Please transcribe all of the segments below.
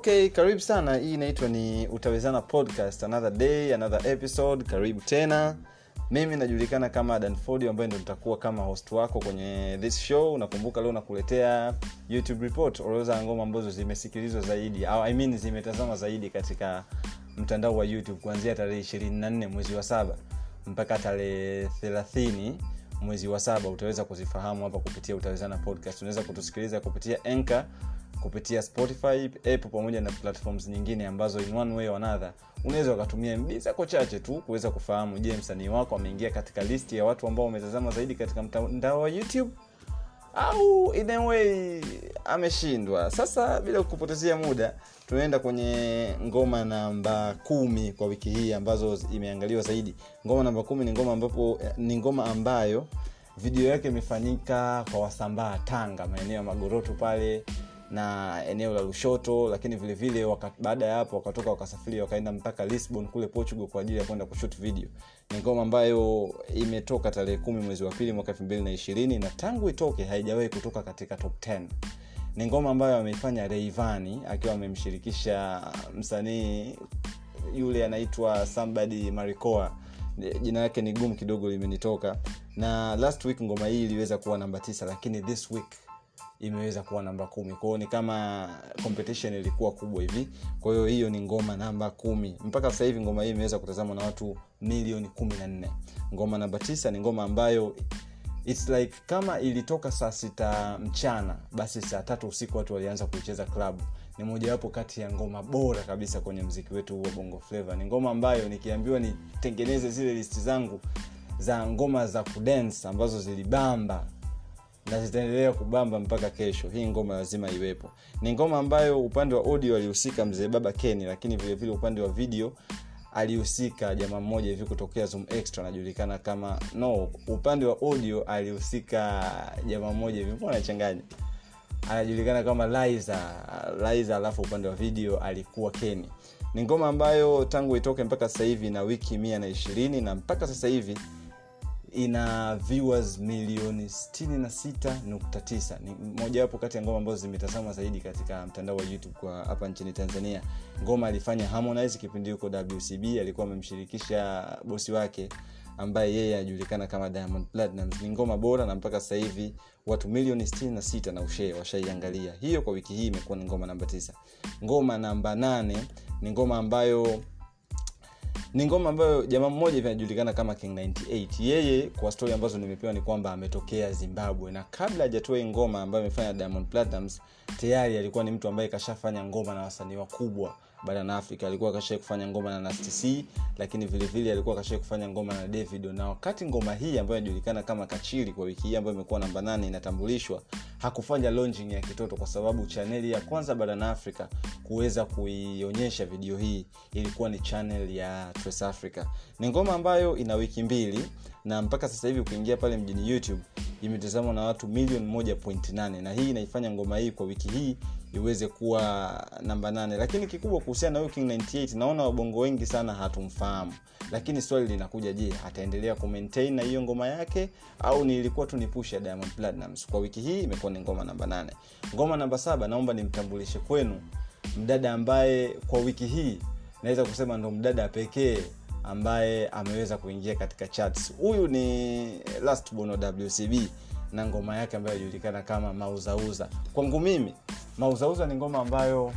okay karibu sana. Hii inaitwa ni utawezana podcast. Another day another episode. Karibu tena. Mimi najulikana kama danford ambaye ndo nitakuwa kama host wako kwenye this show. Nakumbuka leo nakuletea youtube report orodha ya ngoma ambazo zimesikilizwa zaidi I mean zimetazama zaidi katika mtandao wa youtube kuanzia tarehe 24 mwezi wa saba mpaka tarehe 30 mwezi wa saba. Utaweza kuzifahamu hapa kupitia utawezana podcast. Unaweza kutusikiliza kupitia enka kupitia spotify apple pamoja na platforms nyingine ambazo in one way or another unaweza ukatumia mb zako chache tu kuweza kufahamu je msanii wako ameingia katika listi ya watu ambao wametazama zaidi katika mtandao wa youtube? Au way ameshindwa. Sasa bila kupotezea muda tunaenda kwenye ngoma namba kumi kwa wiki hii ambazo imeangaliwa zaidi. Ngoma namba kumi ni ngoma ambapo ni ngoma ambayo video yake imefanyika kwa wasambaa tanga maeneo ya magoroto pale na eneo la lushoto lakini vile vile baada ya hapo wakatoka wakasafiri wakaenda mpaka lisbon kule portugal kwa ajili ya kwenda kushut video. Ni ngoma ambayo imetoka tarehe kumi mwezi wa pili mwaka elfu na ishirini na tangu itoke haijawahi kutoka katika top 10 ni ngoma ambayo ameifanya reivani akiwa amemshirikisha msanii yule anaitwa somebody maricoa. Jina lake ni gumu kidogo limenitoka. Na last week ngoma hii iliweza kuwa namba tisa lakini this week imeweza kuwa namba kumi. Kwao ni kama competition ilikuwa kubwa hivi. Kwa hiyo hiyo ni ngoma namba kumi. Mpaka sasa hivi ngoma hii imeweza kutazamwa na watu milioni kumi na nne. Ngoma namba tisa ni ngoma ambayo its like kama ilitoka saa sita mchana basi saa tatu usiku watu walianza kuicheza klabu ni mojawapo kati ya ngoma bora kabisa kwenye mziki wetu wa bongo flavo ni ngoma ambayo nikiambiwa nitengeneze zile listi zangu za ngoma za kudance ambazo zilibamba na zitaendelea kubamba mpaka kesho. Hii ngoma lazima iwepo. Ni ngoma ambayo upande wa audio alihusika mzee baba keni lakini vilevile vile upande wa video alihusika jamaa mmoja hivi kutokea zoom extra anajulikana kama no upande wa audio alihusika jamaa mmoja hivi mbona nachanganya anajulikana kama liza liza alafu upande wa video alikuwa keni ni ngoma ambayo tangu itoke mpaka sasa hivi na wiki mia na ishirini na mpaka sasa hivi ina viewers milioni 66.9 ni mojawapo kati ya ngoma ambazo zimetazama zaidi katika mtandao wa youtube kwa hapa nchini tanzania. Ngoma alifanya harmonize kipindi huko wcb alikuwa amemshirikisha bosi wake ambaye yeye anajulikana kama diamond platinums ni ngoma bora na mpaka sasa hivi watu milioni 66 na ushee washaiangalia. Hiyo kwa wiki hii imekuwa ni ngoma namba 9 ngoma namba 8 ni ngoma ambayo ni ngoma ambayo jamaa mmoja hivi kama king 98 yeye kwa stori ambazo nimepewa ni kwamba ametokea zimbabwe. Na kabla hajatoa hii ngoma ambayo amefanya diamond platinums tayari alikuwa ni mtu ambaye kashafanya ngoma na wasanii wakubwa barani afrika. Alikuwa kashai kufanya ngoma na nastc lakini vilevile vile alikuwa kashai kufanya ngoma na davido. Na wakati ngoma hii ambayo inajulikana kama kachiri kwa wiki hii ambayo imekuwa namba nane inatambulishwa hakufanya launching ya kitoto kwa sababu chaneli ya kwanza barani afrika kuweza kuionyesha video hii ilikuwa ni chanel ya Trace africa. Ni ngoma ambayo ina wiki mbili na mpaka sasa hivi ukiingia pale mjini youtube imetazamwa na watu milioni 1.8 na hii inaifanya ngoma hii kwa wiki hii iweze kuwa namba nane. Lakini kikubwa kuhusiana na huyu king 98 naona wabongo wengi sana hatumfahamu. Lakini swali linakuja je ataendelea kumaintain na hiyo ngoma yake au nilikuwa tu nipush diamond platinums kwa wiki hii imekuwa ni ngoma namba nane. Ngoma namba saba naomba nimtambulishe kwenu mdada ambaye kwa wiki hii naweza kusema ndo mdada pekee ambaye ameweza kuingia katika chats huyu ni last bono wcb na ngoma yake ambayo inajulikana kama mauzauza. Kwangu mimi mauzauza ni ngoma ambayo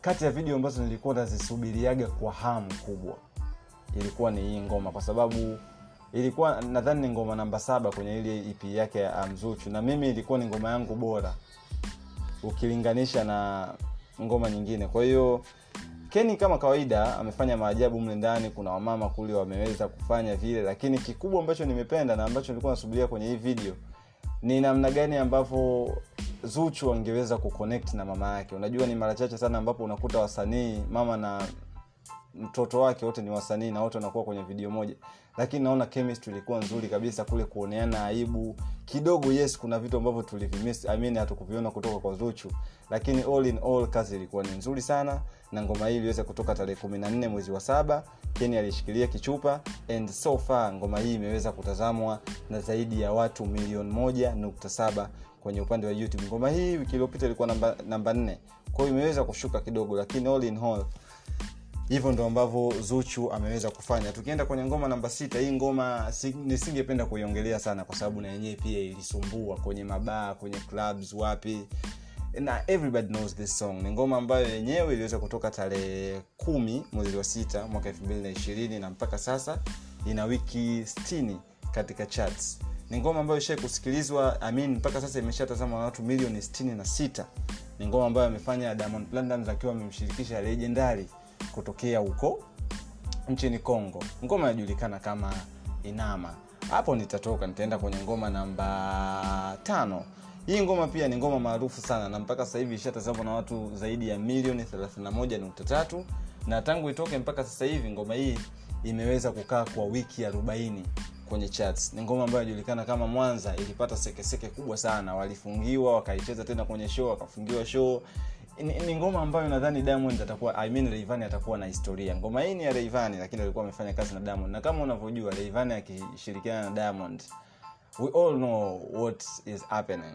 kati ya video ambazo nilikuwa nazisubiriaga kwa hamu kubwa ilikuwa ni hii ngoma. Kwa sababu ilikuwa nadhani ni ngoma namba saba kwenye ile ep yake ya mzuchu na mimi ilikuwa ni ngoma yangu bora ukilinganisha na ngoma nyingine. Kwa hiyo keni kama kawaida amefanya maajabu mle ndani kuna wamama kule wameweza kufanya vile lakini kikubwa ambacho nimependa na ambacho nilikuwa nasubiria kwenye hii video ni namna gani ambavyo zuchu angeweza kuconnect na mama yake? Unajua ni mara chache sana ambapo unakuta wasanii mama na mtoto wake wote ni wasanii na wote wanakuwa kwenye video moja lakini naona chemistry ilikuwa nzuri kabisa kule kuoneana aibu. Kidogo yes kuna vitu ambavyo tulivimiss. I hatukuviona kutoka kwa zuchu. Lakini all in all kazi ilikuwa ni nzuri sana. Na ngoma hii iliweza kutoka tarehe kumi na nne mwezi wa saba. Keni alishikilia kichupa. And so far ngoma hii imeweza kutazamwa na zaidi ya watu milioni moja nukta saba kwenye upande wa youtube. Ngoma hii wiki iliyopita ilikuwa namba namba nne. Kwao imeweza kushuka kidogo lakini all in all hivyo ndo ambavyo zuchu ameweza kufanya. Tukienda kwenye ngoma namba sita hii ngoma si, nisingependa kuiongelea sana kwa sababu na yenyewe pia ilisumbua kwenye mabaa kwenye clubs wapi. Na everybody knows this song. Ni ngoma ambayo yenyewe iliweza kutoka tarehe kumi mwezi wa sita mwaka elfu mbili na ishirini na mpaka sasa ina wiki stini katika charts. Ni ngoma ambayo ishai kusikilizwa I mean, mpaka sasa imeshatazama na watu milioni stini na sita. Ni ngoma ambayo amefanya diamond Platnumz akiwa amemshirikisha legendary kutokea huko nchini congo ngoma inajulikana kama inama. Hapo nitatoka nitaenda kwenye ngoma namba tano. Hii ngoma pia ni ngoma maarufu sana na mpaka sasa hivi ishatazamwa na watu zaidi ya milioni 31.3 na tangu itoke mpaka sasa hivi ngoma hii imeweza kukaa kwa wiki 40 kwenye charts. Ni ngoma ambayo inajulikana kama mwanza. Ilipata sekeseke kubwa sana. Walifungiwa wakaicheza tena kwenye show wakafungiwa show ni, ni ngoma ambayo nadhani diamond atakuwa I mean Rayvanny atakuwa na historia. Ngoma hii ni ya Rayvanny lakini alikuwa amefanya kazi na diamond. Na kama unavyojua Rayvanny akishirikiana na diamond we all know what is happening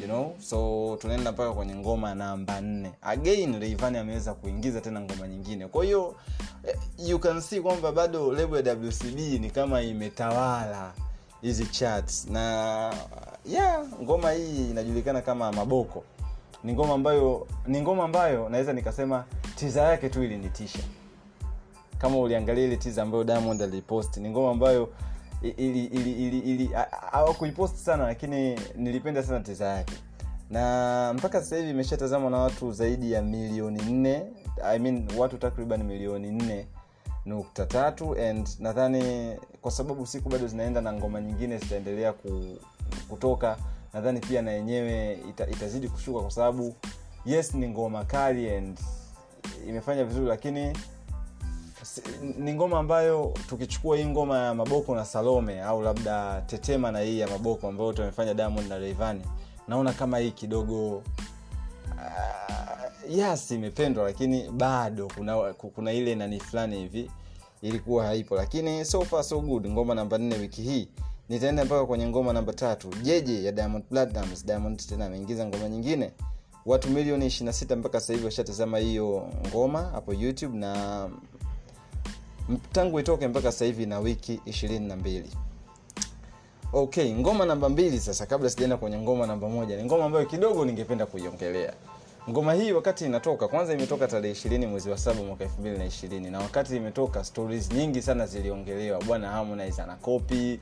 you know? So tunaenda mpaka kwenye ngoma namba nne. Again Rayvanny ameweza kuingiza tena ngoma nyingine. Kwa hiyo eh, you can see kwamba bado lebo ya wcb ni kama imetawala hizi charts. Na yeah ngoma hii inajulikana kama maboko ni ngoma ambayo ni ngoma ambayo naweza nikasema tiza yake tu ilinitisha. Kama uliangalia ile tiza ambayo diamond alipost ni ngoma ambayo ili ili ili ili hawakuipost sana lakini nilipenda sana tiza yake. Na mpaka sasa hivi imeshatazamwa na watu zaidi ya milioni nne I mean, watu takriban milioni nne nukta tatu and nadhani kwa sababu siku bado zinaenda na ngoma nyingine zitaendelea ku, kutoka nadhani pia na yenyewe ita, itazidi kushuka kwa sababu yes ni ngoma kali and imefanya vizuri lakini ni ngoma ambayo tukichukua hii ngoma ya maboko na salome au labda tetema na hii ya maboko ambayo tumefanya diamond na reivani naona kama hii kidogo uh, yes imependwa lakini bado kuna, kuna ile nani fulani hivi ilikuwa haipo lakini so far so good ngoma namba nne wiki hii nitaenda mpaka kwenye ngoma namba tatu. Jeje ya diamond Platnumz. diamond tena ameingiza ngoma nyingine. Watu milioni 26 mpaka hivi washatazama hiyo ngoma hapo youtube na tangu itoke mpaka hivi na wiki ishirini na mbili. Okay ngoma namba mbili sasa kabla sijaenda kwenye ngoma namba moja. Ni ngoma ambayo kidogo ningependa kuiongelea. Ngoma hii wakati inatoka kwanza imetoka tarehe ishirini mwezi wa saba mwaka elfu mbili na ishirini. Na wakati imetoka stories nyingi sana ziliongelewa. Bwana harmonize ana kopi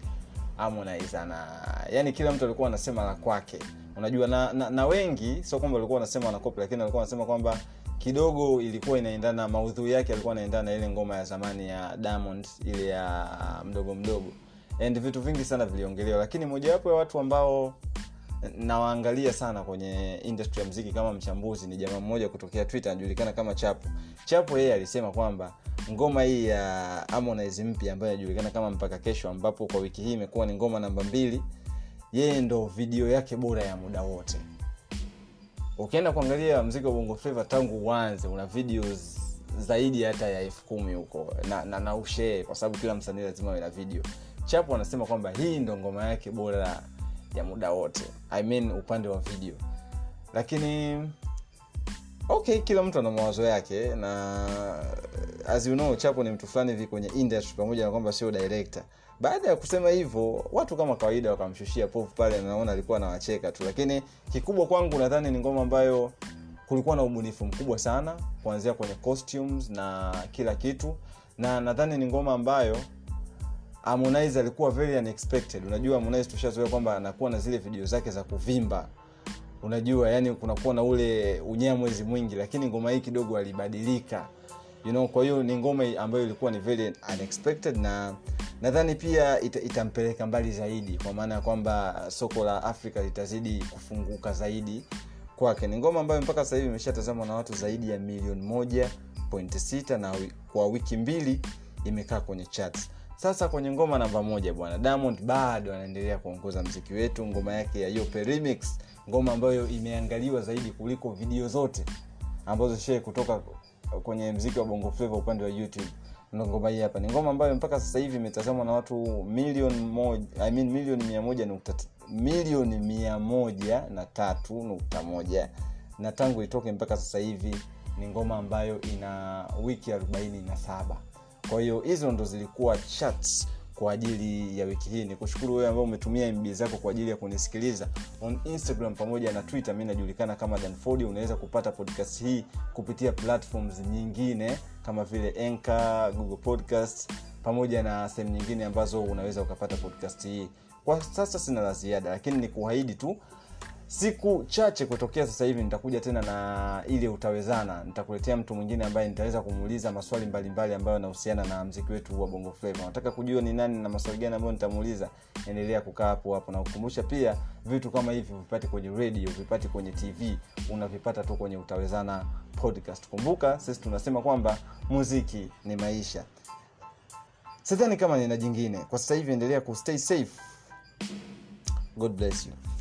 harmonize ana yani kila mtu alikuwa anasema la kwake. Unajua na, na, na wengi sio kwamba walikuwa wanasema wanakopi lakini walikuwa wanasema kwamba kidogo ilikuwa inaendana maudhui yake alikuwa anaendana na ile ngoma ya zamani ya diamond ile ya mdogo mdogo. And vitu vingi sana viliongelewa lakini mojawapo ya watu ambao nawaangalia sana kwenye industry ya mziki kama mchambuzi ni jamaa mmoja kutokea twitter anajulikana kama chapo. Chapo yeye alisema kwamba ngoma hii ya harmonize mpya ambayo inajulikana kama mpaka kesho ambapo kwa wiki hii imekuwa ni ngoma namba mbili yeye ndo video yake bora ya muda wote. Ukienda kuangalia mziki wa bongo flava tangu uanze una videos zaidi hata ya elfu kumi huko na, na, na ushee kwa sababu kila msanii lazima awe na video. Chapo anasema kwamba hii ndo ngoma yake bora ya muda wote. I mean upande wa video. Lakini okay kila mtu ana mawazo yake na as you know chapo ni mtu fulani hivi kwenye industry pamoja na kwamba sio director. Baada ya kusema hivyo watu kama kawaida wakamshushia povu pale naona alikuwa anawacheka tu. Lakini kikubwa kwangu nadhani ni ngoma ambayo kulikuwa na ubunifu mkubwa sana kuanzia kwenye costumes na kila kitu. Na nadhani ni ngoma ambayo harmonize alikuwa very unexpected. Unajua harmonize tushazoea kwamba anakuwa na zile video zake za kuvimba unajua yani kunakuwa na ule unyamwezi mwingi lakini ngoma hii kidogo alibadilika. You know kwa hiyo ni ngoma ambayo ilikuwa ni very unexpected na nadhani pia ita, itampeleka mbali zaidi kwa maana ya kwamba soko la afrika litazidi kufunguka zaidi kwake. Ni ngoma ambayo mpaka sasa hivi imeshatazamwa na watu zaidi ya milioni moja point sita na kwa wiki mbili imekaa kwenye charts sasa kwenye ngoma namba moja bwana diamond bado anaendelea kuongoza mziki wetu ngoma yake ya yope remix ngoma ambayo imeangaliwa zaidi kuliko video zote ambazo shee kutoka kwenye mziki wa bongo flava upande wa youtube. Ngoma hii hapa ni ngoma ambayo mpaka sasa hivi imetazamwa na watu milioni moja I mean, milioni mia moja nukta milioni mia moja na tatu nukta moja. Na tangu itoke mpaka sasa hivi ni ngoma ambayo ina wiki arobaini na saba kwa hiyo hizo ndo zilikuwa charts kwa ajili ya wiki hii. Ni kushukuru wewe ambao umetumia mb zako kwa ajili ya kunisikiliza. On instagram pamoja na twitter mi najulikana kama danford unaweza kupata podcast hii kupitia platforms nyingine kama vile anchor google podcast pamoja na sehemu nyingine ambazo unaweza ukapata podcast hii. Kwa sasa sina la ziada lakini ni kuahidi tu siku chache kutokea sasa hivi nitakuja tena na ile utawezana. Nitakuletea mtu mwingine ambaye nitaweza kumuuliza maswali mbalimbali ambayo yanahusiana na mziki wetu wa bongo flava. Nataka kujua ni nani na maswali gani ambayo nitamuuliza. Endelea kukaa hapo hapo na kukumbusha pia vitu kama hivi vipate kwenye radio vipate kwenye tv unavipata tu kwenye utawezana podcast. Kumbuka sisi tunasema kwamba muziki ni maisha. Sidhani kama nina jingine. Kwa sasa hivi endelea kustay safe. God bless you